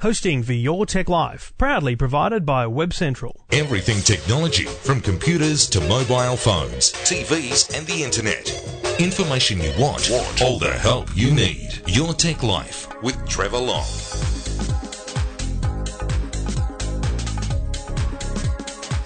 Hosting for Your Tech Life, proudly provided by Web Central. Everything technology, from computers to mobile phones, TVs, and the internet. Information you want, all the help you need. Your Tech Life with Trevor Long.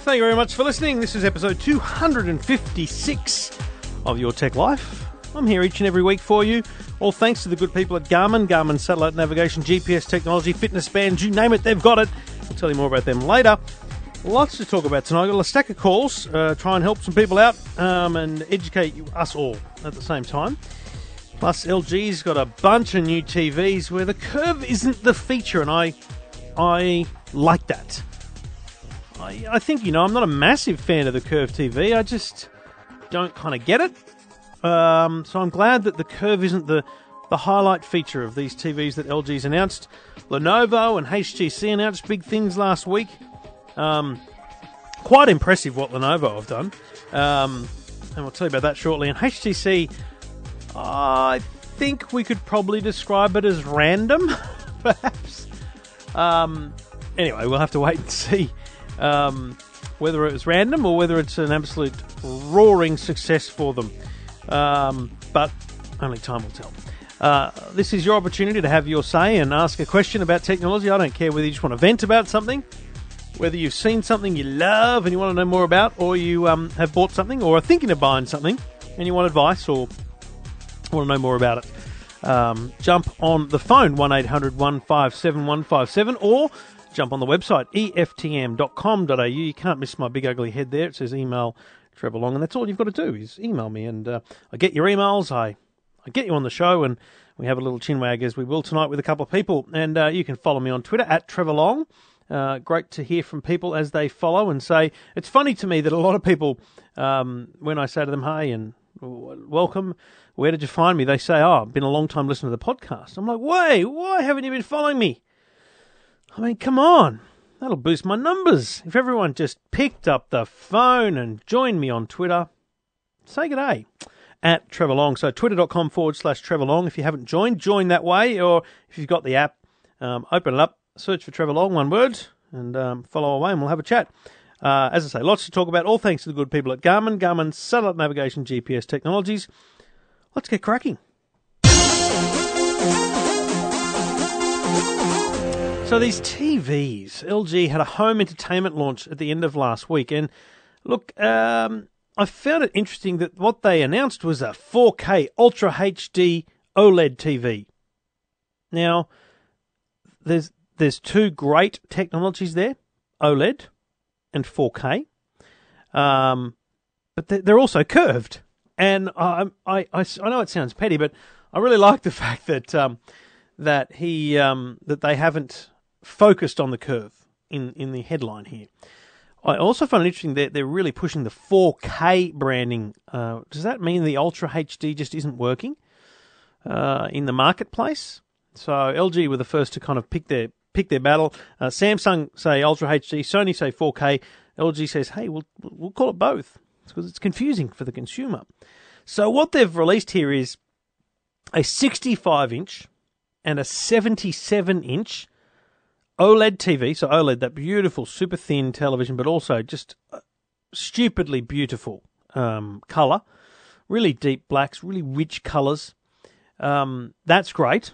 Thank you very much for listening. This is episode 256 of Your Tech Life. I'm here each and every week for you. All thanks to the good people at Garmin, Garmin satellite navigation, GPS technology, fitness bands, you name it, they've got it. I'll tell you more about them later. Lots to talk about tonight. I've Got a stack of calls. Uh, try and help some people out um, and educate us all at the same time. Plus, LG's got a bunch of new TVs where the curve isn't the feature, and I, I like that. I, I think you know I'm not a massive fan of the curve TV. I just don't kind of get it. Um, so I'm glad that the curve isn't the the highlight feature of these TVs that LG's announced. Lenovo and HTC announced big things last week. Um, quite impressive what Lenovo have done. Um, and we'll tell you about that shortly. And HTC, I think we could probably describe it as random, perhaps. Um, anyway, we'll have to wait and see um, whether it was random or whether it's an absolute roaring success for them. Um, but only time will tell. Uh, this is your opportunity to have your say and ask a question about technology. I don't care whether you just want to vent about something, whether you've seen something you love and you want to know more about, or you um, have bought something or are thinking of buying something and you want advice or want to know more about it. Um, jump on the phone 1800 157 157 or jump on the website eftm.com.au. You can't miss my big ugly head there. It says email Trevor Long, and that's all you've got to do is email me, and uh, I get your emails. I I get you on the show, and we have a little chinwag as we will tonight with a couple of people, and uh, you can follow me on Twitter at Trevor Long. Uh, great to hear from people as they follow and say. It's funny to me that a lot of people, um, when I say to them, "Hey," and welcome. Where did you find me? They say, "Oh, I've been a long time listener to the podcast." I'm like, "Wait, why haven't you been following me?" I mean, come on. That'll boost my numbers. If everyone just picked up the phone and joined me on Twitter, say good day at Trevor Long. So twitter.com forward slash Trevor Long. If you haven't joined, join that way. Or if you've got the app, um, open it up, search for Trevor Long, one word, and um, follow away and we'll have a chat. Uh, as I say, lots to talk about, all thanks to the good people at Garmin, Garmin Satellite Navigation GPS Technologies. Let's get cracking. So these TVs, LG had a home entertainment launch at the end of last week, and look, um, I found it interesting that what they announced was a 4K Ultra HD OLED TV. Now, there's there's two great technologies there, OLED and 4K, um, but they're also curved. And I, I, I, I know it sounds petty, but I really like the fact that um, that he um, that they haven't focused on the curve in, in the headline here. I also find it interesting that they're really pushing the 4K branding. Uh, does that mean the Ultra HD just isn't working uh, in the marketplace? So LG were the first to kind of pick their pick their battle. Uh, Samsung say Ultra HD, Sony say 4K. LG says, hey, we'll we'll call it both because it's confusing for the consumer. So what they've released here is a 65 inch and a 77 inch OLED TV, so OLED, that beautiful, super thin television, but also just stupidly beautiful um, color, really deep blacks, really rich colors. Um, that's great.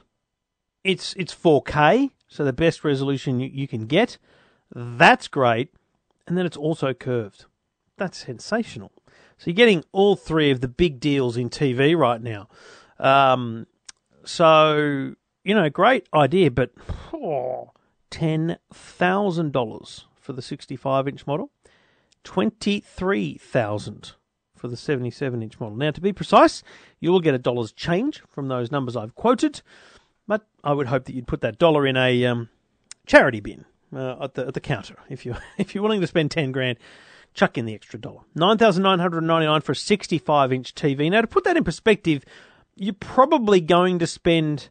It's it's 4K, so the best resolution you, you can get. That's great, and then it's also curved. That's sensational. So you're getting all three of the big deals in TV right now. Um, so you know, great idea, but oh, $10,000 for the 65 inch model, 23000 for the 77 inch model. Now, to be precise, you will get a dollar's change from those numbers I've quoted, but I would hope that you'd put that dollar in a um, charity bin uh, at, the, at the counter. If you're, if you're willing to spend 10 grand, chuck in the extra dollar. 9999 for a 65 inch TV. Now, to put that in perspective, you're probably going to spend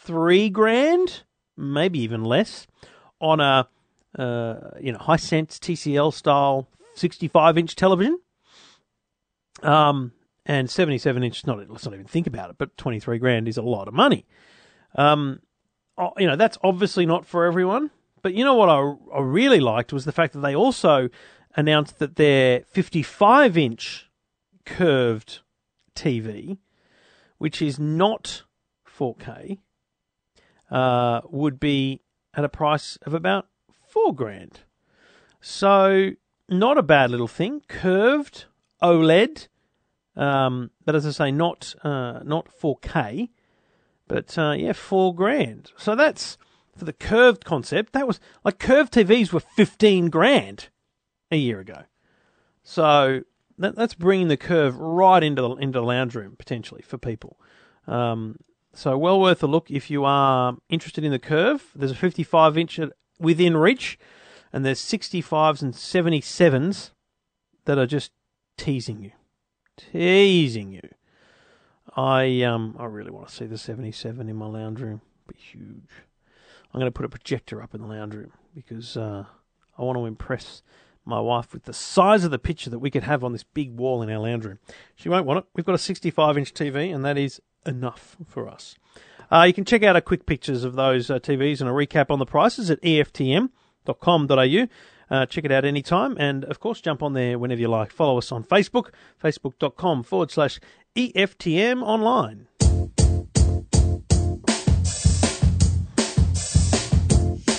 three grand maybe even less, on a uh, you know Hisense TCL style 65 inch television. Um, and 77 inch, not let's not even think about it, but 23 grand is a lot of money. Um, you know, that's obviously not for everyone. But you know what I, I really liked was the fact that they also announced that their 55 inch curved TV, which is not 4K, uh, would be at a price of about four grand. So not a bad little thing. Curved OLED, um, but as I say, not uh, not 4K, but uh, yeah, four grand. So that's for the curved concept. That was like curved TVs were 15 grand a year ago. So that, that's bringing the curve right into the, into the lounge room potentially for people. Um, so well worth a look if you are interested in the curve. There's a 55 inch within reach, and there's 65s and 77s that are just teasing you, teasing you. I um I really want to see the 77 in my lounge room. Be huge. I'm going to put a projector up in the lounge room because uh, I want to impress my wife with the size of the picture that we could have on this big wall in our lounge room. She won't want it. We've got a 65 inch TV, and that is enough for us. Uh, you can check out our quick pictures of those uh, TVs and a recap on the prices at eftm.com.au. Uh, check it out anytime, and of course, jump on there whenever you like. Follow us on Facebook, facebook.com forward slash EFTM online.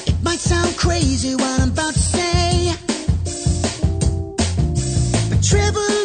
It might sound crazy what I'm about to say, but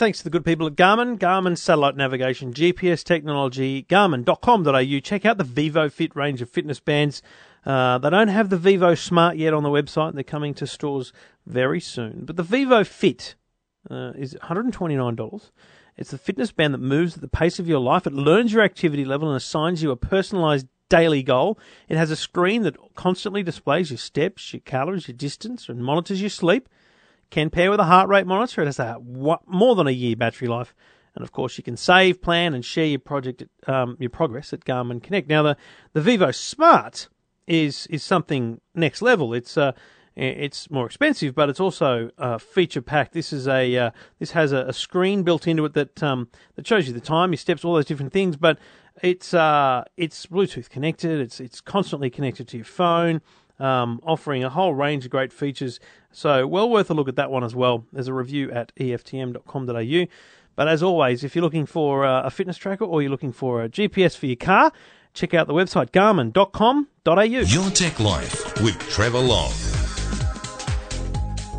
thanks to the good people at Garmin, Garmin satellite navigation, GPS technology, garmin.com.au. Check out the Vivo Fit range of fitness bands. Uh, they don't have the Vivo Smart yet on the website. They're coming to stores very soon. But the Vivo Fit uh, is $129. It's the fitness band that moves at the pace of your life. It learns your activity level and assigns you a personalized daily goal. It has a screen that constantly displays your steps, your calories, your distance, and monitors your sleep can pair with a heart rate monitor. It has a more than a year battery life, and of course you can save, plan, and share your project, um, your progress at Garmin Connect. Now the the Vivo Smart is is something next level. It's uh, it's more expensive, but it's also uh, feature packed. This is a uh, this has a, a screen built into it that um, that shows you the time, your steps, all those different things. But it's uh, it's Bluetooth connected. It's it's constantly connected to your phone um, offering a whole range of great features. So, well worth a look at that one as well. There's a review at eftm.com.au. But as always, if you're looking for uh, a fitness tracker or you're looking for a GPS for your car, check out the website garmin.com.au. Your Tech Life with Trevor Long.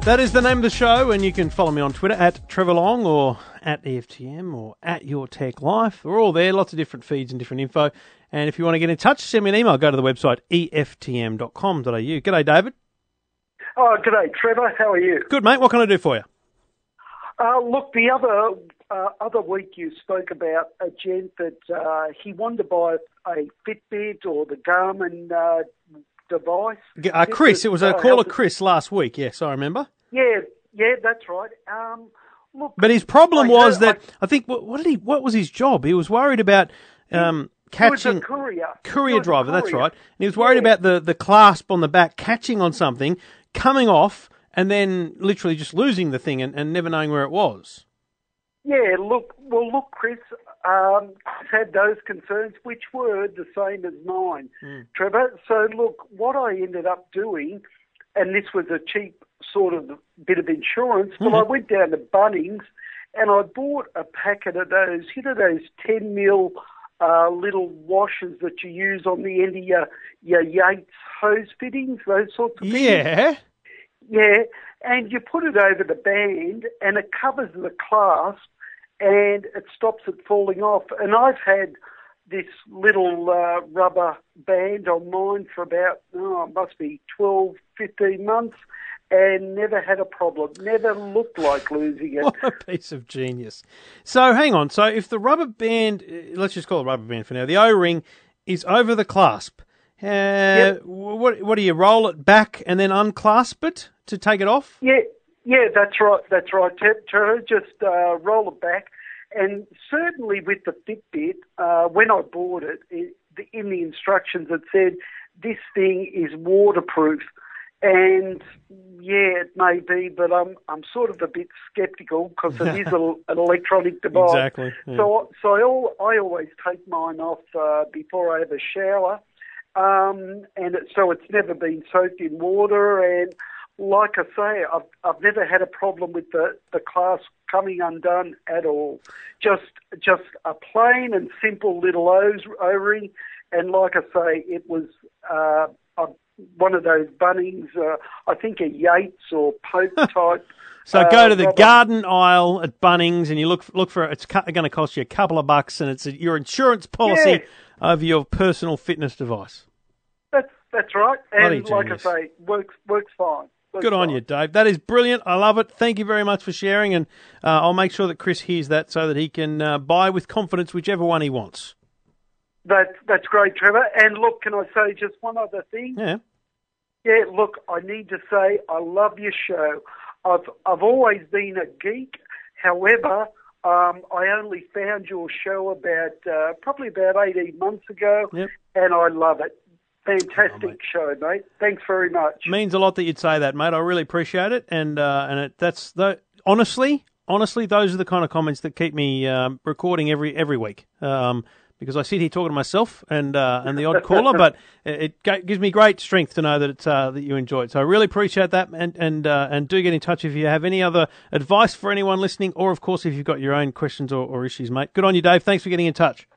That is the name of the show, and you can follow me on Twitter at Trevor Long or at EFTM or at Your Tech Life. We're all there, lots of different feeds and different info. And if you want to get in touch, send me an email. Go to the website eftm.com.au. G'day, David. Oh, g'day, Trevor. How are you? Good, mate. What can I do for you? Uh, look, the other uh, other week you spoke about a gent that uh, he wanted to buy a Fitbit or the Garmin uh, device. Uh, Chris, it was a Uh, caller, Chris, last week. Yes, I remember. Yeah, yeah, that's right. Um, look, But his problem I was know- that I think what, what did he? What was his job? He was worried about um, catching a courier. courier He was a driver. That's right. And he was worried Yeah. about the the clasp on the back catching on something, coming off, and then literally just losing the thing and, and never knowing where it was. Yeah, look, well, look, Chris, um, had those concerns, which were the same as mine, Trevor. So, look, what I ended up doing, and this was a cheap sort of bit of insurance, but I went down to Bunnings and I bought a packet of those, you know, those 10 mil uh, little washers that you use on the end of your, your Yates hose fittings, those sorts of things. Yeah. Yeah, and you put it over the band and it covers the clasp and it stops it falling off. And I've had this little uh, rubber band on mine for about, oh, it must be 12, 15 months and never had a problem. Never looked like losing it. What a piece of genius. So hang on. So if the rubber band, uh, let's just call it rubber band for now, the O ring is over the clasp. Uh, What what do you roll it back and then unclasp it to take it off? Yeah, yeah, that's right. That's right, Trevor. Just uh, roll it back, and certainly with the Fitbit, uh, when I bought it, it, the- in the instructions it said this thing is waterproof. And yeah, it may be, but I'm I'm sort of a bit sceptical because it is a, an electronic device. Exactly, yeah. So so I, al- I always take mine off uh, before I have a shower, um, and it, so it's never been soaked in water. And like I say, I've I've never had a problem with the the clasp coming undone at all. Just just a plain and simple little O's O ring, and like I say, it was uh, a, one of those Bunnings, uh, I think a Yates or Pope type. So uh, go to the rubber- garden aisle at Bunnings and you look look for it's going to cost you a couple of bucks and it's your insurance policy over your personal fitness device. That's that's right, Bloody and like genius. I say, works works fine. Good on you, Dave. That is brilliant. I love it. Thank you very much for sharing, and uh, I'll make sure that Chris hears that so that he can uh, buy with confidence whichever one he wants. That's that's great, Trevor. And look, can I say just one other thing? Yeah. Yeah, look, I need to say I love your show. I've I've always been a geek. However, um, I only found your show about uh, probably about eighteen months ago, Yep. and I love it. Fantastic Oh, show, mate. Thanks very much. means a lot that you'd say that, mate. I really appreciate it, and uh, and it, that's the honestly, honestly, those are the kind of comments that keep me um, recording every every week. Um, because I sit here talking to myself and uh, and the odd caller, but it, it gives me great strength to know that it's uh, that you enjoy it. So I really appreciate that, and and uh, and do get in touch if you have any other advice for anyone listening, or of course if you've got your own questions or, or issues, mate. Good on you, Dave. Thanks for getting in touch.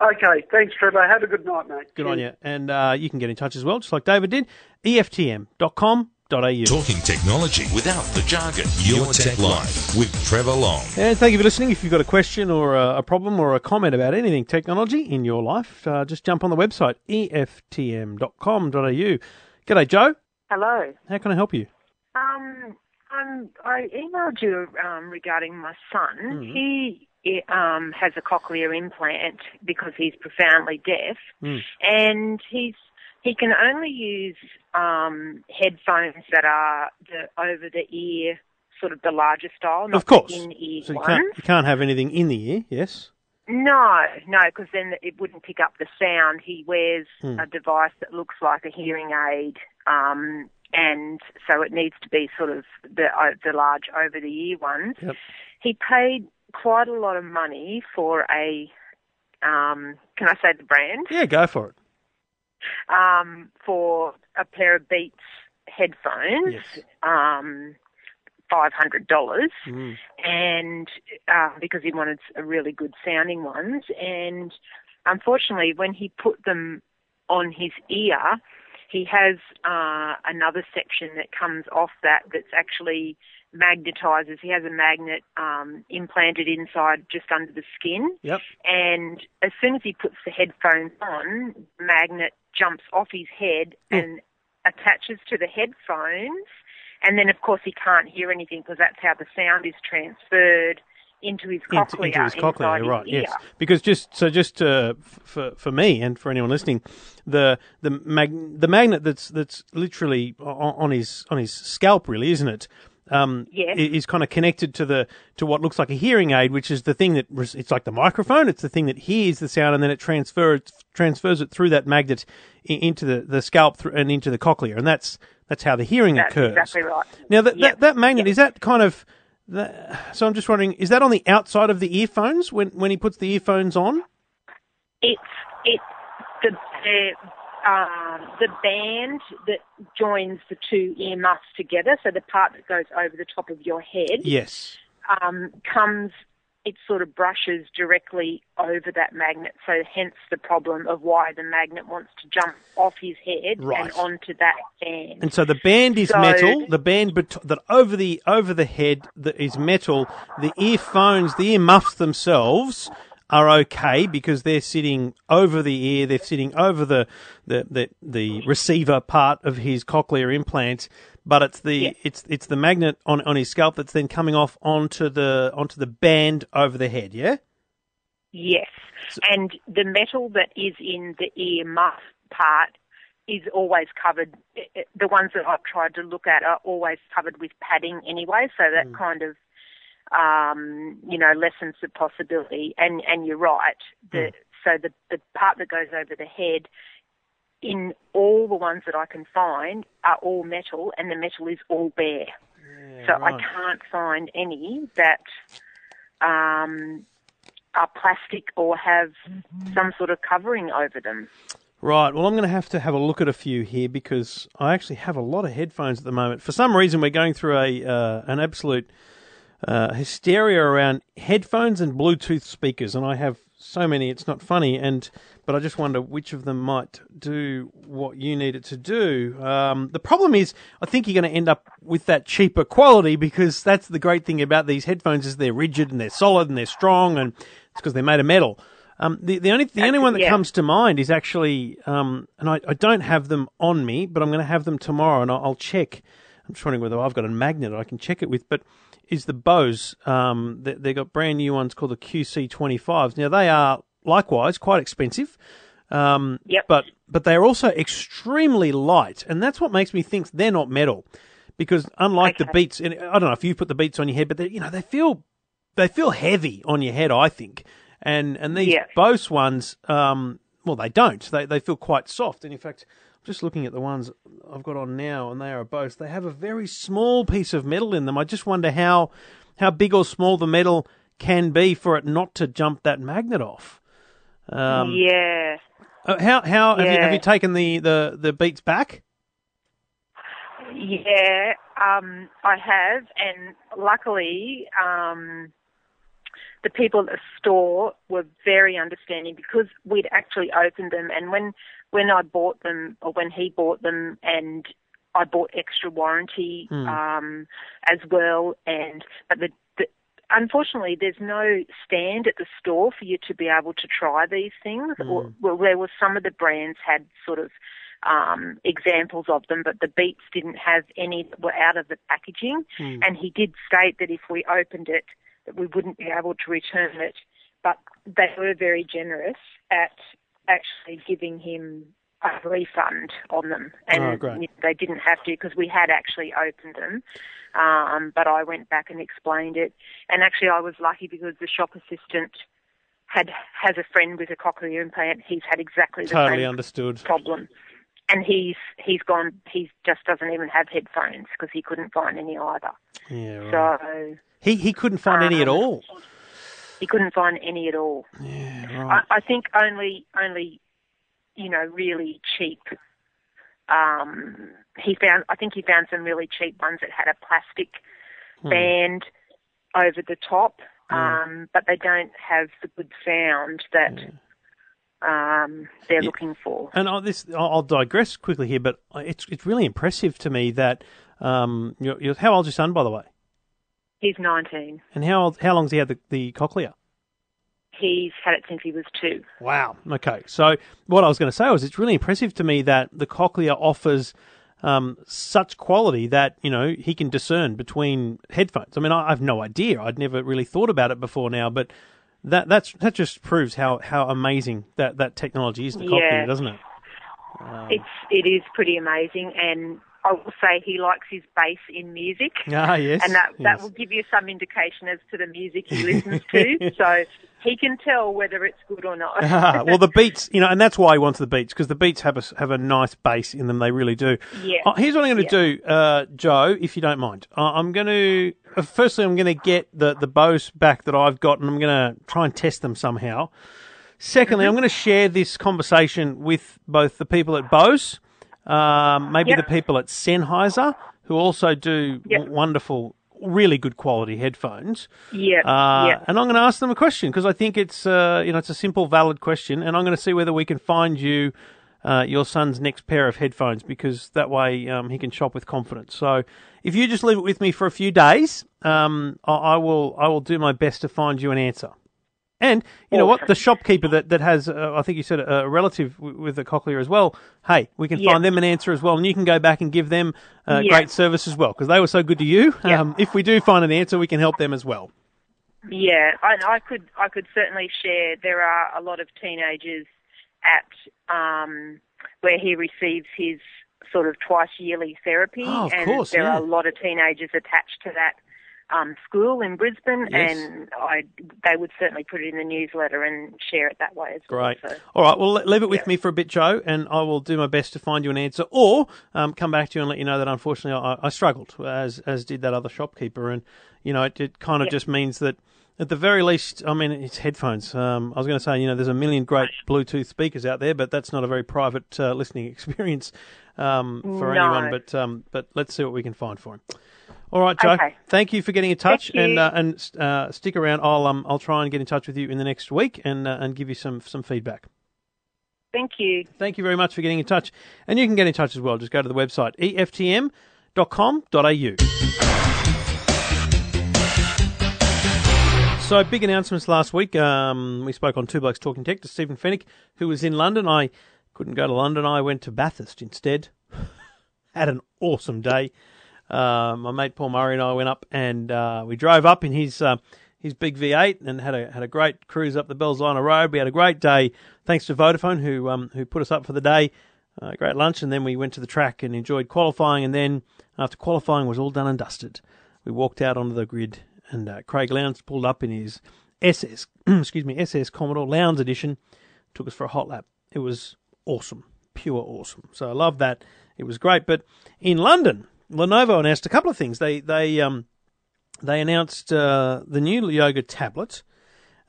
Okay, thanks, Trevor. Have a good night, mate. Good on you, and uh, you can get in touch as well, just like David did. E EFTM.com.au. Talking technology without the jargon. Your Tech Life with Trevor Long. And thank you for listening. If you've got a question or a, a problem or a comment about anything technology in your life, uh, just jump on the website, EFTM.com.au. G'day, Joe. Hello. How can I help you? Um, I'm, I emailed you um, regarding my son. Mm-hmm. He um, has a cochlear implant because he's profoundly deaf, Mm. and he's he can only use um, headphones that are the over the ear, sort of the larger style, not of course. in ear So you ones. can't, you can't have anything in the ear, yes? No, no, because then it wouldn't pick up the sound. He wears Hmm. a device that looks like a hearing aid, um, and so it needs to be sort of the uh, the large over the ear ones. Yep. He paid quite a lot of money for a. Um, can I say the brand? Yeah, go for it. Um, for a pair of Beats headphones. Yes. Um, five hundred dollars Mm. and uh, because he wanted a really good sounding ones. And unfortunately, when he put them on his ear, he has uh, another section that comes off that that's actually magnetizes. He has a magnet um, implanted inside just under the skin. Yep. And as soon as he puts the headphones on, the magnet jumps off his head Hmm. and attaches to the headphones. And then, of course, he can't hear anything because that's how the sound is transferred into his cochlea. into his cochlea, right? Yes, because just so just uh, for for me and for anyone listening, the the mag- the magnet that's that's literally on, on his on his scalp, really, isn't it? Um, Yes. is kind of connected to the to what looks like a hearing aid, which is the thing that it's like the microphone. It's the thing that hears the sound, and then it transfers transfers it through that magnet into the the scalp and into the cochlea, and that's that's how the hearing That's occurs. exactly right. Now that Yep. that, that magnet Yep. is that kind of. That, so I'm just wondering, is that on the outside of the earphones when when he puts the earphones on? It's it's the the um, the band that joins the two earmuffs together. So the part that goes over the top of your head Yes. um, comes. It sort of brushes directly over that magnet. So hence the problem of why the magnet wants to jump off his head Right. and onto that band. And so the band is So- metal. The band bet- that over the over the head that is metal. The earphones, the ear muffs themselves, are okay because they're sitting over the ear, they're sitting over the the the, the receiver part of his cochlear implant, but it's the Yeah. it's it's the magnet on on his scalp that's then coming off onto the onto the band over the head. Yeah. Yes, and the metal that is in the ear muff part is always covered. eh, eh, The ones that I've tried to look at are always covered with padding anyway, so that kind of, um, you know, lessens the possibility. And and you're right. The so the the part that goes over the head. In all the ones that I can find are all metal, and the metal is all bare. so I can't find any that um, are plastic or have some sort of covering over them. Right. Well, I'm going to have to have a look at a few here because I actually have a lot of headphones at the moment. For some reason, we're going through a uh, an absolute uh, hysteria around headphones and Bluetooth speakers, and I have so many. It's not funny, and but I just wonder which of them might do what you need it to do. Um, the problem is, I think you're going to end up with that cheaper quality because that's the great thing about these headphones is they're rigid and they're solid and they're strong, and it's because they're made of metal. Um, the the only the only one that yeah. comes to mind is actually, um, and I, I don't have them on me, but I'm going to have them tomorrow, and I'll, I'll check. I'm just wondering whether I've got a magnet I can check it with, but is the Bose. Um, they, they've got brand new ones called the QC25s. Now they are likewise quite expensive, um, Yep. but but they are also extremely light, and that's what makes me think they're not metal, because unlike the Beats, and I don't know if you put the Beats on your head, but they, you know they feel they feel heavy on your head. I think, and and these Yeah. Bose ones, um, well, they don't. They they feel quite soft, and in fact. Just looking at the ones I've got on now, and they are both, They have a very small piece of metal in them. I just wonder how how big or small the metal can be for it not to jump that magnet off. Um, yeah. uh, How how have you have you taken the the the beats back? Yeah, um, I have, and luckily, um, the people at the store were very understanding because we'd actually opened them, and when when I bought them, or when he bought them, and I bought extra warranty um, as well, and but the, the unfortunately, there's no stand at the store for you to be able to try these things. Or, well, there was some of the brands had sort of um, examples of them, but the Beats didn't have any that were out of the packaging. And he did state that if we opened it, that we wouldn't be able to return it. But they were very generous at actually giving him a refund on them, and Oh, great. they didn't have to because we had actually opened them. Um, but I went back and explained it, and actually I was lucky because the shop assistant had has a friend with a cochlear implant. He's had exactly the Totally same understood. problem. And he's he's gone. He just doesn't even have headphones because he couldn't find any either. Yeah, right. So He he couldn't find any at Um, all. he couldn't find any at all. Yeah, right. I, I think only only you know really cheap. Um, he found. I think he found some really cheap ones that had a plastic Hmm. band over the top, um, but they don't have the good sound that um, they're Yeah. looking for. And I'll, this, I'll digress quickly here, but it's it's really impressive to me that um, you're, you're, how old's your son, by the way? He's 19. And how old, how long's he had the, the cochlear? He's had it since he was two. Wow. Okay. So what I was going to say was it's really impressive to me that the cochlear offers um, such quality that you know he can discern between headphones. I mean, I've no idea. I'd never really thought about it before now, but that that's that just proves how, how amazing that, that technology is. The Yeah. doesn't it? It's it is pretty amazing, and I will say he likes his bass in music. Ah, yes. and that that yes. will give you some indication as to the music he listens to. so he can tell whether it's good or not. Ah, well, the beats, you know, and that's why he wants the beats because the beats have a have a nice bass in them. They really do. Yeah. Uh, here's what I'm going to Yeah. do, uh, Joe, if you don't mind. Uh, I'm going to uh, firstly, I'm going to get the the Bose back that I've got, and I'm going to try and test them somehow. Secondly, Mm-hmm. I'm going to share this conversation with both the people at Bose, um, maybe Yep. the people at Sennheiser, who also do Yep. wonderful, really good quality headphones. yeah, Uh, yeah. And I'm going to ask them a question because I think it's uh, you know it's a simple, valid question, and I'm going to see whether we can find you uh, your son's next pair of headphones because that way um, he can shop with confidence. So if you just leave it with me for a few days, um, I, I will I will do my best to find you an answer. And you know what? The shopkeeper that, that has, uh, I think you said, a relative w- with a cochlear as well. Hey, we can Yeah. find them an answer as well, and you can go back and give them uh, Yeah. great service as well because they were so good to you. Yeah. Um, if we do find an answer, we can help them as well. Yeah, I, I could I could certainly share. There are a lot of teenagers at um, where he receives his sort of twice yearly therapy, Oh, of and course, there yeah. are a lot of teenagers attached to that um, school in Brisbane, Yes. and I they would certainly put it in the newsletter and share it that way as Great. well. So, All right. Well, leave it with Yeah. me for a bit, Joe, and I will do my best to find you an answer, or um, come back to you and let you know that unfortunately I, I struggled, as as did that other shopkeeper, and you know it, it kind of Yeah. just means that. At the very least, I mean, it's headphones. Um, I was going to say, you know, there's a million great Bluetooth speakers out there, but that's not a very private uh, listening experience um, for No. anyone. But um, but let's see what we can find for him. All right, Joe. Okay. Thank you for getting in touch, and uh, and uh, stick around. I'll um I'll try and get in touch with you in the next week and uh, and give you some some feedback. thank you. Thank you very much for getting in touch. And you can get in touch as well. Just go to the website eftm.com.au. So, big announcements last week. Um, we spoke on Two Blokes Talking Tech to Stephen Fenech, who was in London. I couldn't go to London. I went to Bathurst instead. Had an awesome day. Uh, my mate Paul Murray and I went up and uh, we drove up in his uh, his big V8 and had a had a great cruise up the Belzina Road. We had a great day, thanks to Vodafone who um, who put us up for the day. Uh, great lunch, and then we went to the track and enjoyed qualifying. And then after qualifying was all done and dusted, we walked out onto the grid, and uh, Craig Lowndes pulled up in his SS excuse me SS Commodore Lowndes edition, took us for a hot lap. It was awesome, pure awesome. So I love that. It was great. But in London, Lenovo announced a couple of things. They they um they announced uh, the new Yoga tablet.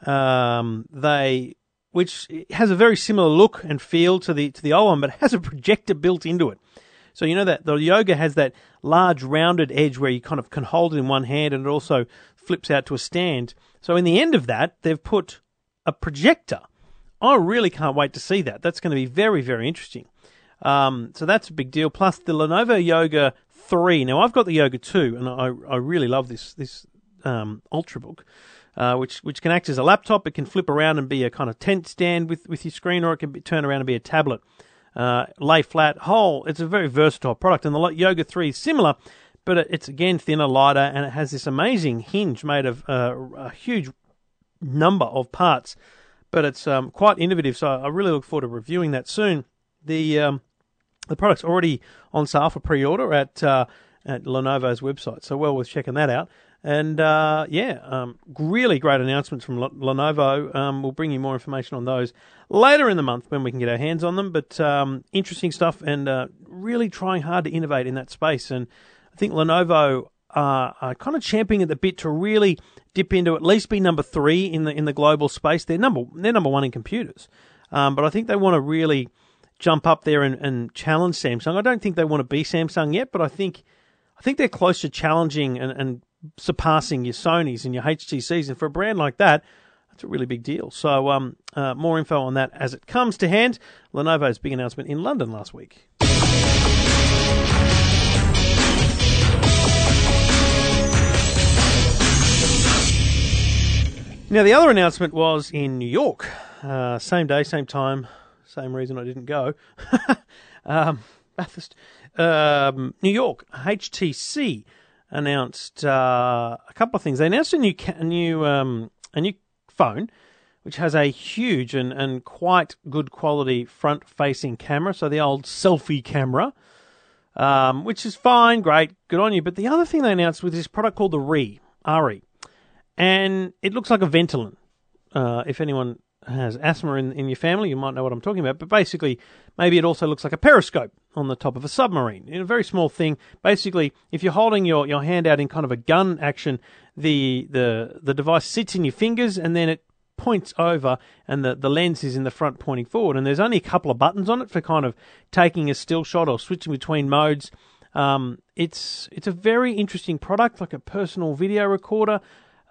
Um, they which has a very similar look and feel to the to the old one, but has a projector built into it. So you know that the Yoga has that large rounded edge where you kind of can hold it in one hand, and it also flips out to a stand. So in the end of that, they've put a projector. I really can't wait to see that. That's going to be very very interesting. Um, so that's a big deal. Plus the Lenovo Yoga Three. Now I've got the Yoga Two, and I I really love this this um, Ultrabook, uh, which which can act as a laptop. It can flip around and be a kind of tent stand with with your screen, or it can be, turn around and be a tablet. Uh, lay flat, whole. It's a very versatile product, and the Yoga Three is similar, but it's again thinner, lighter, and it has this amazing hinge made of uh, a huge number of parts. But it's um, quite innovative, so I really look forward to reviewing that soon. The um, the product's already on sale for pre-order at uh, at Lenovo's website, so well worth checking that out. And uh, yeah, um, really great announcements from L- Lenovo. Um, we'll bring you more information on those later in the month when we can get our hands on them. But um, interesting stuff, and uh, really trying hard to innovate in that space. And I think Lenovo are, are kind of champing at the bit to really dip into at least be number three in the in the global space. They're number they're number one in computers, um, but I think they want to really jump up there and, and challenge Samsung. I don't think they want to be Samsung yet, but I think I think they're close to challenging and, and surpassing your Sony's and your HTC's. And for a brand like that, that's a really big deal. So, um, uh, more info on that as it comes to hand. Lenovo's big announcement in London last week. Now, the other announcement was in New York. Uh, same day, same time, same reason I didn't go. um, Bathurst. Um, New York, HTC announced uh, a couple of things. They announced a new ca- a new um, a new phone, which has a huge and, and quite good quality front facing camera. So the old selfie camera, um, which is fine, great, good on you. But the other thing they announced was this product called the RE, RE, and it looks like a Ventolin. Uh, if anyone has asthma in, in your family, you might know what I'm talking about. But basically, maybe it also looks like a periscope on the top of a submarine. In a very small thing. Basically, if you're holding your, your hand out in kind of a gun action, the the the device sits in your fingers and then it points over and the, the lens is in the front pointing forward. And there's only a couple of buttons on it for kind of taking a still shot or switching between modes. Um, it's it's a very interesting product, like a personal video recorder.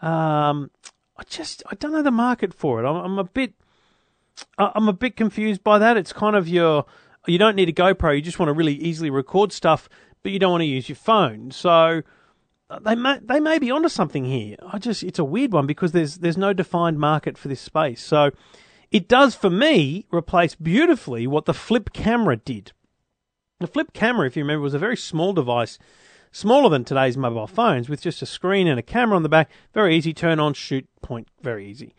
Um, I just I don't know the market for it. I'm, I'm a bit I'm a bit confused by that. It's kind of your you don't need a GoPro. You just want to really easily record stuff, but you don't want to use your phone. So uh, they may they may be onto something here. I just it's a weird one because there's there's no defined market for this space. So it does for me replace beautifully what the flip camera did. The flip camera, if you remember, was a very small device, smaller than today's mobile phones, with just a screen and a camera on the back. Very easy, turn on, shoot, point, very easy.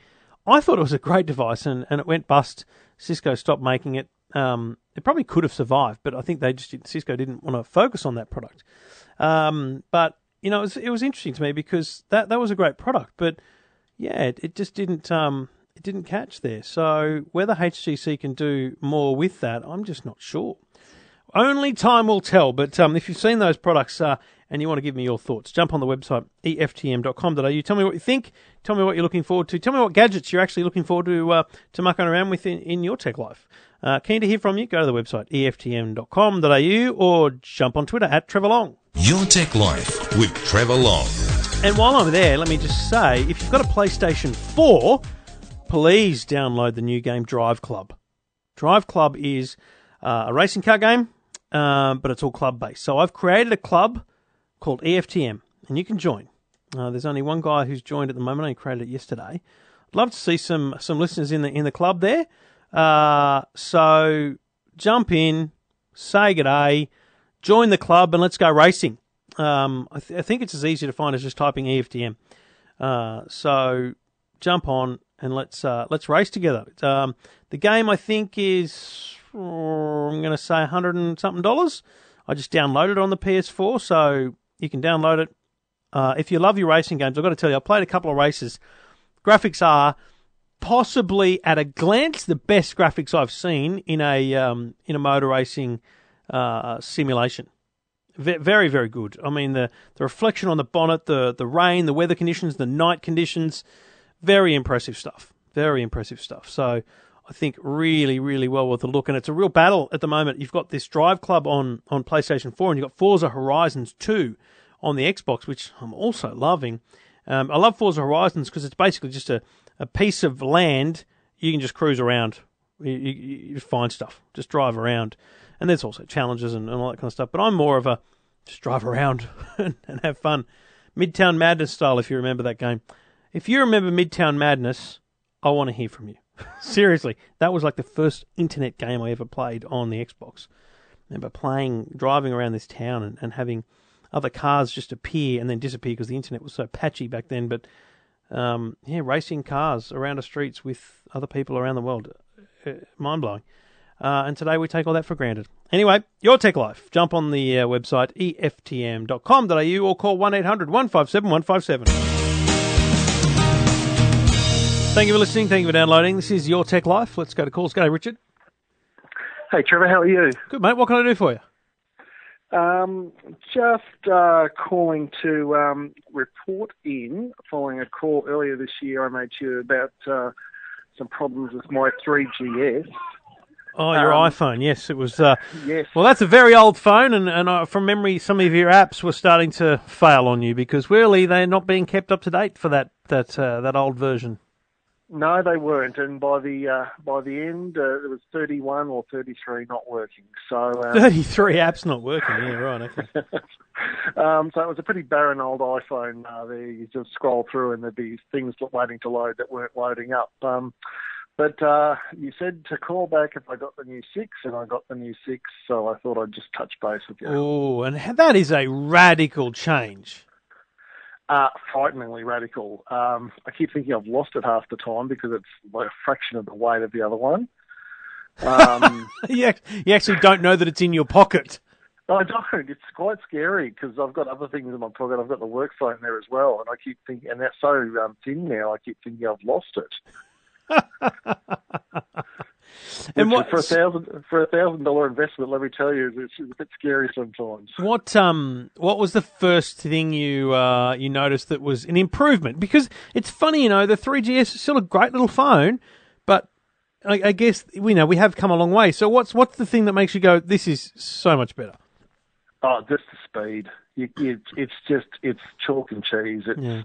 I thought it was a great device, and, and it went bust. Cisco stopped making it. Um, it probably could have survived, but I think they just Cisco didn't want to focus on that product. Um, but you know, it was, it was interesting to me because that that was a great product, but yeah, it, it just didn't um, it didn't catch there. So whether HTC can do more with that, I'm just not sure. Only time will tell. But um, if you've seen those products uh, and you want to give me your thoughts, jump on the website eftm.com.au. Tell me what you think. Tell me what you're looking forward to. Tell me what gadgets you're actually looking forward to uh, to mucking around with in, in your tech life. Uh, keen to hear from you. Go to the website eftm.com.au or jump on Twitter at Trevor Long. Your Tech Life with Trevor Long. And while I'm there, let me just say if you've got a PlayStation 4, please download the new game Drive Club. Drive Club is uh, a racing car game, um, but it's all club based. So I've created a club called EFTM, and you can join. Uh, there's only one guy who's joined at the moment. I created it yesterday. I'd love to see some some listeners in the in the club there. Uh, so jump in, say good day, join the club, and let's go racing. Um, I, th- I think it's as easy to find as just typing EFTM. Uh, so jump on and let's uh, let's race together. Um, the game I think is I'm going to say hundred and something dollars. I just downloaded it on the PS4, so you can download it. Uh, if you love your racing games, I've got to tell you, I played a couple of races. Graphics are possibly at a glance the best graphics I've seen in a um, in a motor racing uh, simulation. Ve- very very good. I mean the the reflection on the bonnet, the the rain, the weather conditions, the night conditions, very impressive stuff. Very impressive stuff. So I think really really well worth a look, and it's a real battle at the moment. You've got this Drive Club on on PlayStation Four, and you've got Forza Horizons Two on the Xbox, which I'm also loving. Um, I love Forza Horizons because it's basically just a, a piece of land you can just cruise around. You, you, you find stuff, just drive around. And there's also challenges and, and all that kind of stuff. But I'm more of a just drive around and, and have fun. Midtown Madness style, if you remember that game. If you remember Midtown Madness, I want to hear from you. Seriously, that was like the first internet game I ever played on the Xbox. I remember playing, driving around this town and, and having other cars just appear and then disappear because the internet was so patchy back then. But um, yeah, racing cars around the streets with other people around the world, uh, mind blowing. Uh, and today we take all that for granted. Anyway, your tech life. Jump on the uh, website eftm.com.au or call 1 800 157 157. Thank you for listening. Thank you for downloading. This is Your Tech Life. Let's go to calls. Go, Richard. Hey Trevor, how are you? Good, mate. What can I do for you? Um, just uh, calling to um, report in following a call earlier this year I made to you about uh, some problems with my 3GS. Oh, your Um, iPhone. Yes, it was. Uh, Yes. Well, that's a very old phone, and, and uh, from memory, some of your apps were starting to fail on you because really they're not being kept up to date for that that uh, that old version. No, they weren't, and by the uh, by the end, uh, there was 31 or 33 not working. So, um, Thirty-three apps not working. Yeah, right. Okay. um, so it was a pretty barren old iPhone. Uh, there, you just scroll through, and there'd be things waiting to load that weren't loading up. Um, but uh, you said to call back if I got the new six, and I got the new six, so I thought I'd just touch base with you. Oh, and that is a radical change. Uh, frighteningly radical. Um, I keep thinking I've lost it half the time because it's like a fraction of the weight of the other one. Um, you, you actually don't know that it's in your pocket. I don't. It's quite scary because I've got other things in my pocket. I've got the work phone there as well, and I keep thinking, and that's so um, thin now. I keep thinking I've lost it. And Which what for a thousand for a thousand dollar investment? Let me tell you, it's, it's a bit scary sometimes. what um what was the first thing you uh, you noticed that was an improvement? Because it's funny, you know, the 3GS is still a great little phone, but I, I guess we know we have come a long way. So what's what's the thing that makes you go, this is so much better? Oh, just the speed. You, it, it's just it's chalk and cheese. It's Yeah.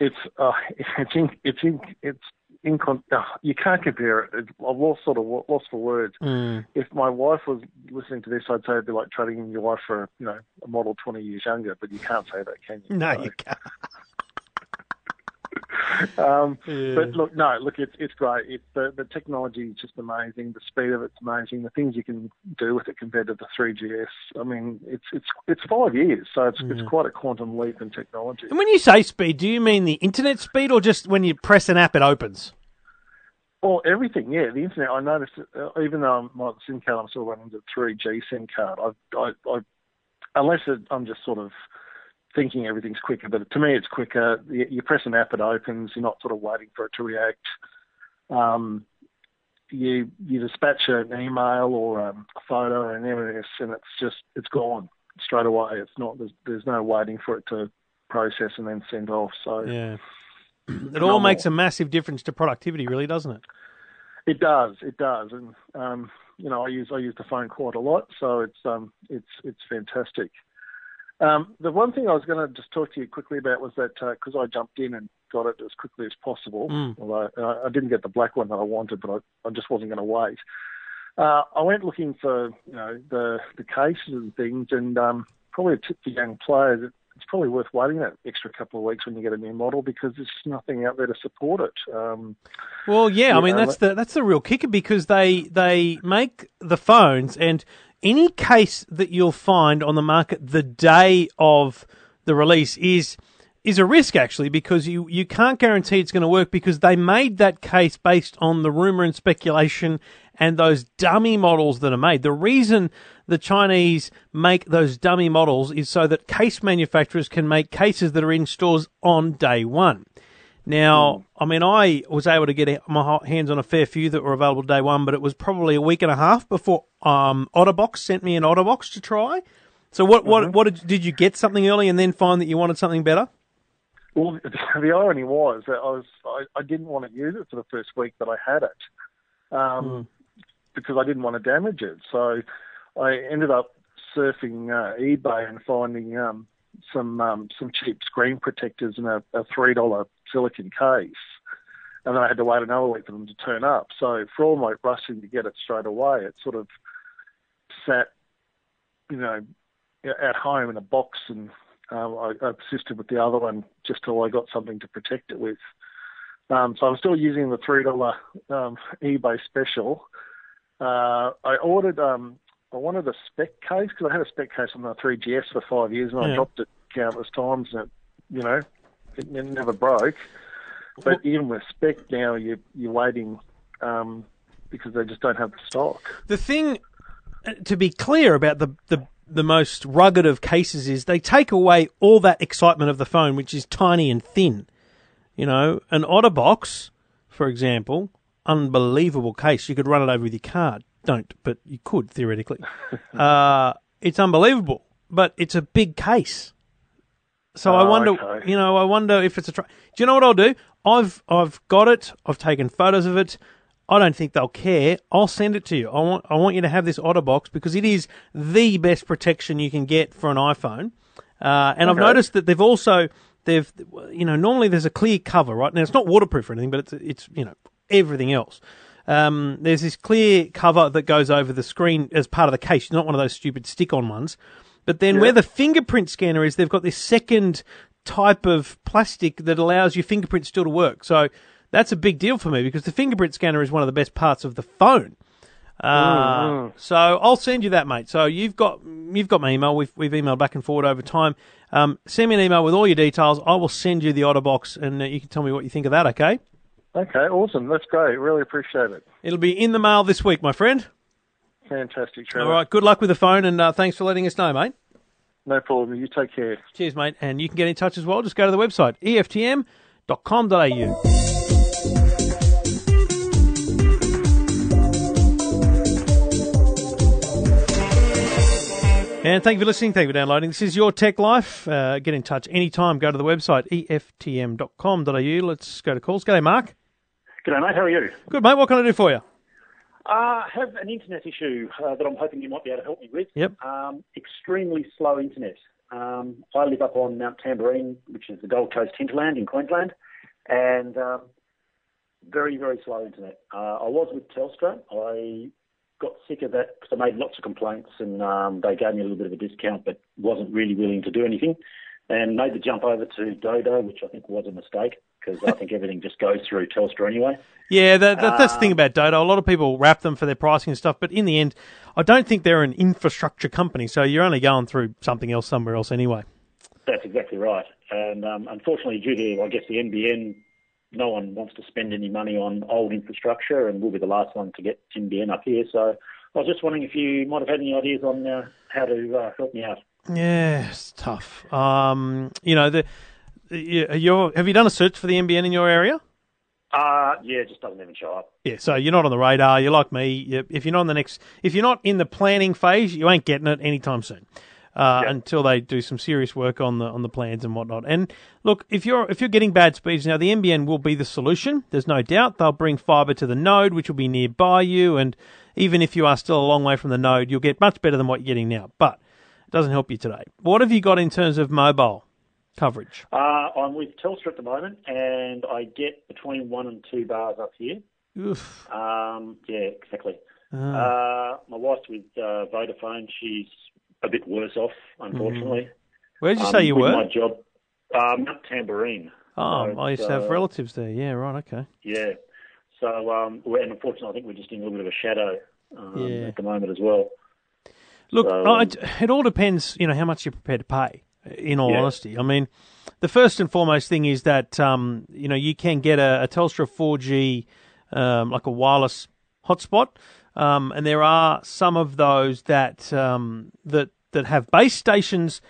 it's uh, it's in, it's in, it's incon- uh, you can't compare it. I've lost sort of lost for words. Mm. If my wife was listening to this, I'd say it'd be like trading in your wife for you know a model 20 years younger. But you can't say that, can you? No, So- you can't. um, Yeah. But look, no, look, it's it's great. It's the the technology is just amazing. The speed of it's amazing. The things you can do with it compared to the 3GS. I mean, it's it's it's five years, so it's it's quite a quantum leap in technology. And when you say speed, do you mean the internet speed or just when you press an app it opens? Well, everything, yeah. The internet. I noticed, uh, even though my SIM card, I'm still running the 3G SIM card. I, I, I unless it, I'm just sort of thinking everything's quicker, but to me it's quicker. You, you press an app, it opens. You're not sort of waiting for it to react. Um, you you dispatch an email or um, a photo or an MS, and it's just it's gone straight away. It's not there's, there's no waiting for it to process and then send off. So Yeah. It all makes a massive difference to productivity, really, doesn't it? It does, it does, and um, you know I use I use the phone quite a lot, so it's um it's it's fantastic. Um, the one thing I was going to just talk to you quickly about was that because I jumped in and got it as quickly as possible, Mm. although uh, I didn't get the black one that I wanted, but I, I just wasn't going to wait. Uh, I went looking for you know the the cases and things, and um, probably a tip for young players. It, it's probably worth waiting that extra couple of weeks when you get a new model because there's nothing out there to support it. Um, Well, yeah, I mean that's the that's the real kicker because they they make the phones and any case that you'll find on the market the day of the release is is a risk actually because you you can't guarantee it's going to work because they made that case based on the rumor and speculation and those dummy models that are made. The reason the Chinese make those dummy models is so that case manufacturers can make cases that are in stores on day one. Now, I mean, I was able to get my hands on a fair few that were available day one, but it was probably a week and a half before um, Otterbox sent me an Otterbox to try. So, what what what did, did you get something early and then find that you wanted something better? Well, the irony was that I was I, I didn't want to use it for the first week that I had it, um, because I didn't want to damage it. So I ended up surfing uh, eBay and finding um, some um, some cheap screen protectors in a, a three dollar silicon case, and then I had to wait another week for them to turn up. So for all my rushing to get it straight away, it sort of sat, you know, at home in a box and um, I, I persisted with the other one just till I got something to protect it with. Um, so I'm still using the three dollar um, eBay special. Uh, I ordered. Um, I wanted a Speck case because I had a Speck case on the 3GS for five years and I dropped it countless times and it, you know, it, never broke. But even with Speck now, you, you're waiting um, because they just don't have the stock. The thing, uh, to be clear about the, the the most rugged of cases is they take away all that excitement of the phone, which is tiny and thin. You know, an Otterbox, for example, unbelievable case. You could run it over with your card. Don't, but you could theoretically. uh, it's unbelievable, but it's a big case. So I Oh, wonder, okay. you know, I wonder if it's a. Try- Do you know what I'll do? I've I've got it. I've taken photos of it. I don't think they'll care. I'll send it to you. I want I want you to have this OtterBox because it is the best protection you can get for an iPhone. Uh, and I've noticed that they've also they've you know normally there's a clear cover right now. It's not waterproof or anything, but it's it's you know everything else. Um, there's this clear cover that goes over the screen as part of the case, not one of those stupid stick-on ones. But then where the fingerprint scanner is, they've got this second type of plastic that allows your fingerprint still to work. So that's a big deal for me because the fingerprint scanner is one of the best parts of the phone. Uh, So I'll send you that, mate. So you've got you've got my email. We've we've emailed back and forward over time. Um, send me an email with all your details. I will send you the OtterBox, and uh, you can tell me what you think of that. Okay? Okay, awesome. That's great. Really appreciate it. It'll be in the mail this week, my friend. Fantastic, Trevor. All right. Good luck with the phone, and uh, thanks for letting us know, mate. No problem. You take care. Cheers, mate. And you can get in touch as well. Just go to the website, eftm.com.au. And thank you for listening. Thank you for downloading. This is Your Tech Life. Uh, get in touch anytime. Go to the website, eftm.com.au. Let's go to calls. G'day, Mark. G'day, mate. How are you? Good, mate. What can I do for you? I have an internet issue uh, that I'm hoping you might be able to help me with. Yep. Um, extremely slow internet. Um, I live up on Mount Tamborine, which is the Gold Coast hinterland in Queensland, and um, very, very slow internet. Uh, I was with Telstra. I got sick of that because I made lots of complaints and um, they gave me a little bit of a discount, but wasn't really willing to do anything. And made the jump over to Dodo, which I think was a mistake because I think everything just goes through Telstra anyway. Yeah, that, that, that's the thing Um, about Dodo. A lot of people wrap them for their pricing and stuff, but in the end, I don't think they're an infrastructure company, so you're only going through something else somewhere else anyway. That's exactly right. And um, unfortunately, due to, I guess, the NBN, no one wants to spend any money on old infrastructure, and we'll be the last one to get NBN up here. So I was just wondering if you might have had any ideas on uh, how to uh, help me out. Yeah, it's tough. Um, you know, the, you, you're, have you done a search for the NBN in your area? Uh, yeah, it just doesn't even show up. Yeah, so you're not on the radar. You're like me. You- If you're not in the next, if you're not in the planning phase, you ain't getting it anytime soon. Uh. Until they do some serious work on the on the plans and whatnot. And look, if you're if you're getting bad speeds now, the NBN will be the solution. There's no doubt. They'll bring fibre to the node, which will be nearby you, and even if you are still a long way from the node, you'll get much better than what you're getting now. But it doesn't help you today. What have you got in terms of mobile coverage? Uh, I'm with Telstra at the moment, and I get between one and two bars up here. Oof. Um, yeah, exactly. Ah. Uh, my wife's with uh, Vodafone. She's a bit worse off, unfortunately. Where did you Um, say you were? My job, um, Tamborine. oh, So I used to have uh, relatives there. Yeah, right. Okay. Yeah. So, um, we're- and unfortunately, I think we're just in a little bit of a shadow um, Yeah. at the moment as well. Look, So, I- it all depends, you know, how much you're prepared to pay. In all Yeah. honesty, I mean, the first and foremost thing is that um, you know you can get a, a Telstra 4G, um, like a wireless hotspot, um, and there are some of those that um, that that have base stations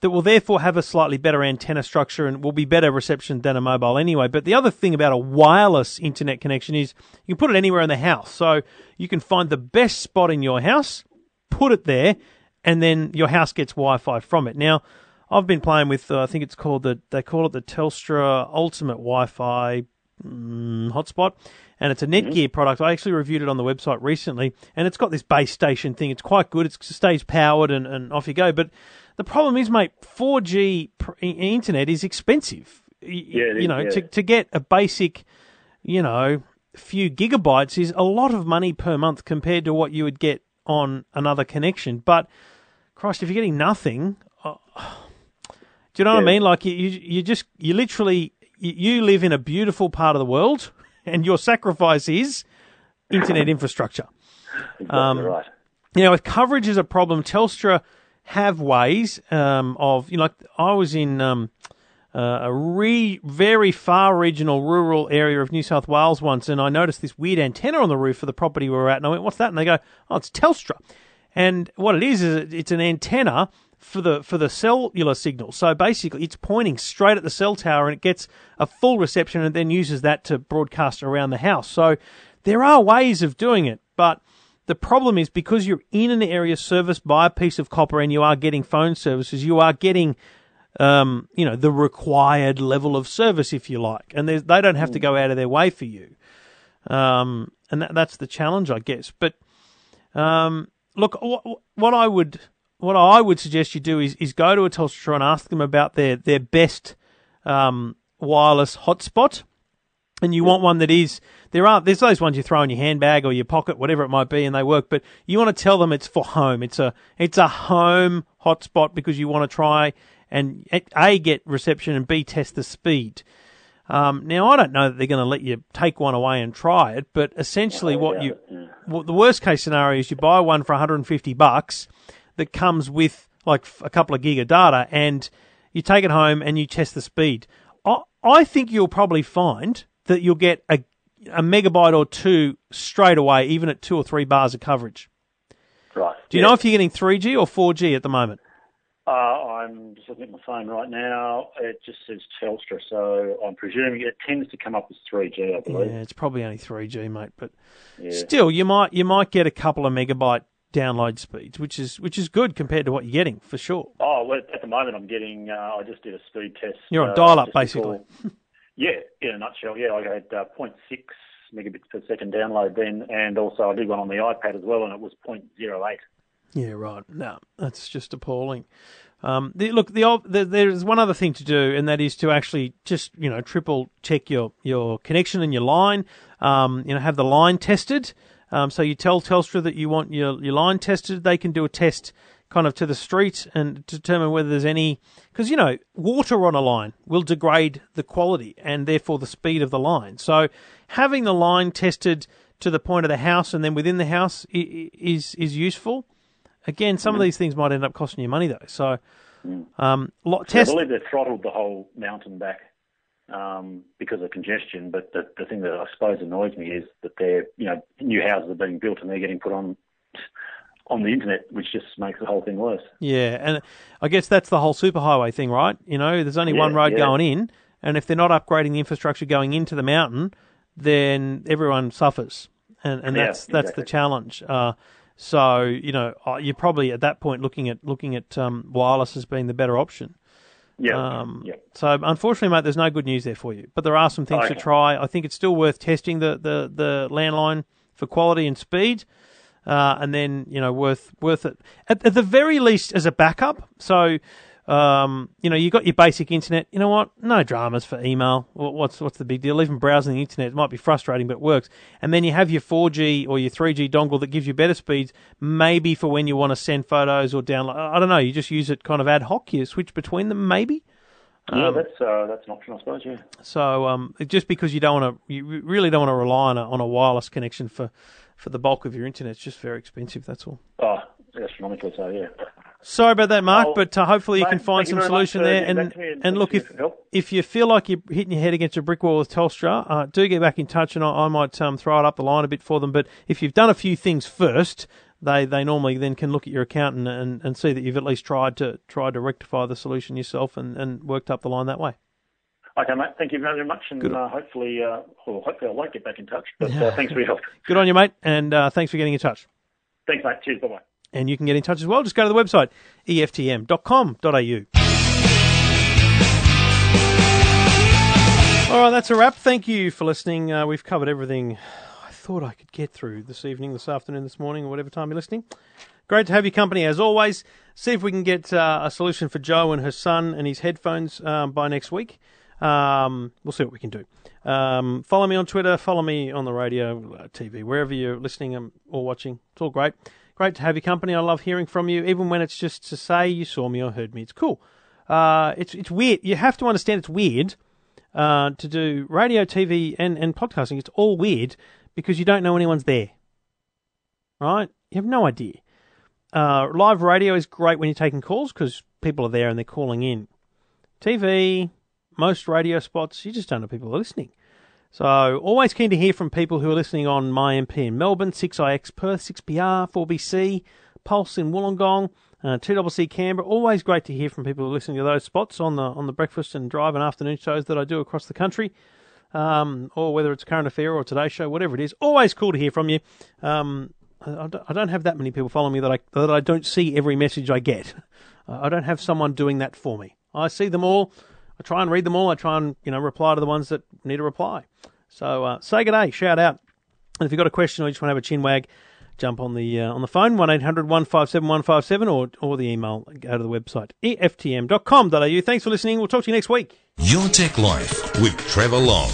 that will therefore have a slightly better antenna structure and will be better reception than a mobile anyway. But the other thing about a wireless internet connection is you can put it anywhere in the house. So you can find the best spot in your house, put it there, and then your house gets Wi-Fi from it. Now, I've been playing with, uh, I think it's called the, they call it the Telstra Ultimate Wi-Fi mm, hotspot, and it's a Netgear product. I actually reviewed it on the website recently, and it's got this base station thing. It's quite good. It's, it stays powered, and, and off you go. But the problem is, mate, 4G pr- internet is expensive. Yeah, it you know, yeah. to to get a basic, you know, few gigabytes is a lot of money per month compared to what you would get on another connection. But Christ, if you're getting nothing, uh, do you know what I mean? Like you, you, just you literally you, you live in a beautiful part of the world, and your sacrifice is internet infrastructure. Exactly Um, right. You know, if coverage is a problem, Telstra have ways um, of you know. Like I was in um, uh, a re- very far regional rural area of New South Wales once, and I noticed this weird antenna on the roof of the property we were at, and I went, "What's that?" And they go, "Oh, it's Telstra." And what it is is it's an antenna for the for the cellular signal. So basically, it's pointing straight at the cell tower, and it gets a full reception, and then uses that to broadcast around the house. So there are ways of doing it, but the problem is because you're in an area serviced by a piece of copper, and you are getting phone services, you are getting um, you know, the required level of service, if you like, and they don't have to go out of their way for you. Um, and that, that's the challenge, I guess. But um, look, what, what I would what I would suggest you do is is go to a Telstra and ask them about their their best um, wireless hotspot. And you want one that is there are there's those ones you throw in your handbag or your pocket, whatever it might be, and they work. But you want to tell them it's for home. It's a it's a home hotspot because you want to try and a get reception and b test the speed. Um, now I don't know that they're going to let you take one away and try it, but essentially what you well, the worst case scenario is you buy one for 150 bucks that comes with like a couple of gig of data, and you take it home and you test the speed. I, I think you'll probably find that you'll get a a megabyte or two straight away, even at two or three bars of coverage. Right. Do you know if you're getting 3G or 4G at the moment? Uh, I'm just looking at my phone right now. It just says Telstra, so I'm presuming it tends to come up as 3G, I believe. Yeah, it's probably only 3G, mate, but Yeah. still, you might you might get a couple of megabyte download speeds, which is which is good compared to what you're getting for sure. Oh, well, at the moment I'm getting, uh, I just did a speed test. You're on uh, dial-up, basically. before- yeah, in a nutshell, yeah, I had uh, 0.6 megabits per second download then, and also I did one on the iPad as well, and it was 0.08. Yeah, right. No, that's just appalling. Um, the, look, the, the there's one other thing to do, and that is to actually just you know triple check your your connection and your line. Um, you know, have the line tested. Um, so you tell Telstra that you want your your line tested. They can do a test kind of to the street and determine whether there's any because you know water on a line will degrade the quality and therefore the speed of the line. So having the line tested to the point of the house and then within the house is is useful. Again, some of these things might end up costing you money though. So um, lot, So I believe they've throttled the whole mountain back um, because of congestion. But the, the thing that I suppose annoys me is that they're, you know, new houses are being built and they're getting put on on the internet, which just makes the whole thing worse. Yeah, and I guess that's the whole superhighway thing, right? You know, there's only one road yeah. going in, and if they're not upgrading the infrastructure going into the mountain, then everyone suffers, and and Yeah, that's that's the challenge. Uh, so you know, uh, you're probably at that point looking at looking at um, wireless as being the better option. Yeah, Um, yeah. So unfortunately, mate, there's no good news there for you. But there are some things to try. I think it's still worth testing the, the, the landline for quality and speed, uh, and then you know worth worth it at, at the very least as a backup. So. Um, you know, you got your basic internet. You know what? No dramas for email. What's what's the big deal? Even browsing the internet might be frustrating, but it works. And then you have your 4G or your 3G dongle that gives you better speeds, maybe for when you want to send photos or download. I don't know. You just use it kind of ad hoc. You switch between them, maybe. yeah, that's uh, that's an option, I suppose. Yeah. So um, just because you don't want to, you really don't want to rely on a, on a wireless connection for, for the bulk of your internet. It's just very expensive. That's all. Oh, astronomically so. Yeah. Sorry about that, Mark, Oh, but uh, hopefully you mate, can find some solution there. And back to me and and look, if for your help. if you feel like you're hitting your head against a brick wall with Telstra, uh, do get back in touch, and I, I might um, throw it up the line a bit for them. But if you've done a few things first, they, they normally then can look at your account and, and, and see that you've at least tried to tried to rectify the solution yourself and, and worked up the line that way. Okay, mate. Thank you very much, and uh, hopefully, uh, well, hopefully I won't get back in touch. But uh, thanks for your help. Good on you, mate, and uh, thanks for getting in touch. Thanks, mate. Cheers. Bye bye. And you can get in touch as well. Just go to the website, eftm.com.au. All right, that's a wrap. Thank you for listening. Uh, we've covered everything I thought I could get through this evening, this afternoon, this morning, or whatever time you're listening. Great to have your company as always. See if we can get uh, a solution for Joe and her son and his headphones um, by next week. Um, we'll see what we can do. Um, follow me on Twitter. Follow me on the radio, uh, TV, wherever you're listening um, or watching. It's all great. Great to have your company. I love hearing from you, even when it's just to say you saw me or heard me. It's cool. Uh, it's it's weird. You have to understand it's weird uh, to do radio, TV, and, and podcasting. It's all weird because you don't know anyone's there. Right? You have no idea. Uh, live radio is great when you're taking calls because people are there and they're calling in. TV, most radio spots, you just don't know people are listening. So, always keen to hear from people who are listening on My MP in Melbourne, 6IX Perth, 6PR, 4BC, Pulse in Wollongong, uh, 2CC Canberra. Always great to hear from people who are listening to those spots on the on the breakfast and drive and afternoon shows that I do across the country, um, or whether it's Current Affair or Today Show, whatever it is. Always cool to hear from you. Um, I, I don't- have that many people following me that I that I don't see every message I get. I don't have someone doing that for me. I see them all. I try and read them all. I try and you know reply to the ones that need a reply. So uh, say good day, shout out, and if you've got a question or you just want to have a chin wag, jump on the uh, on the phone 1-800-157-157 or or the email. Go to the website eftm.com.au. Thanks for listening. We'll talk to you next week. Your Tech Life with Trevor Long.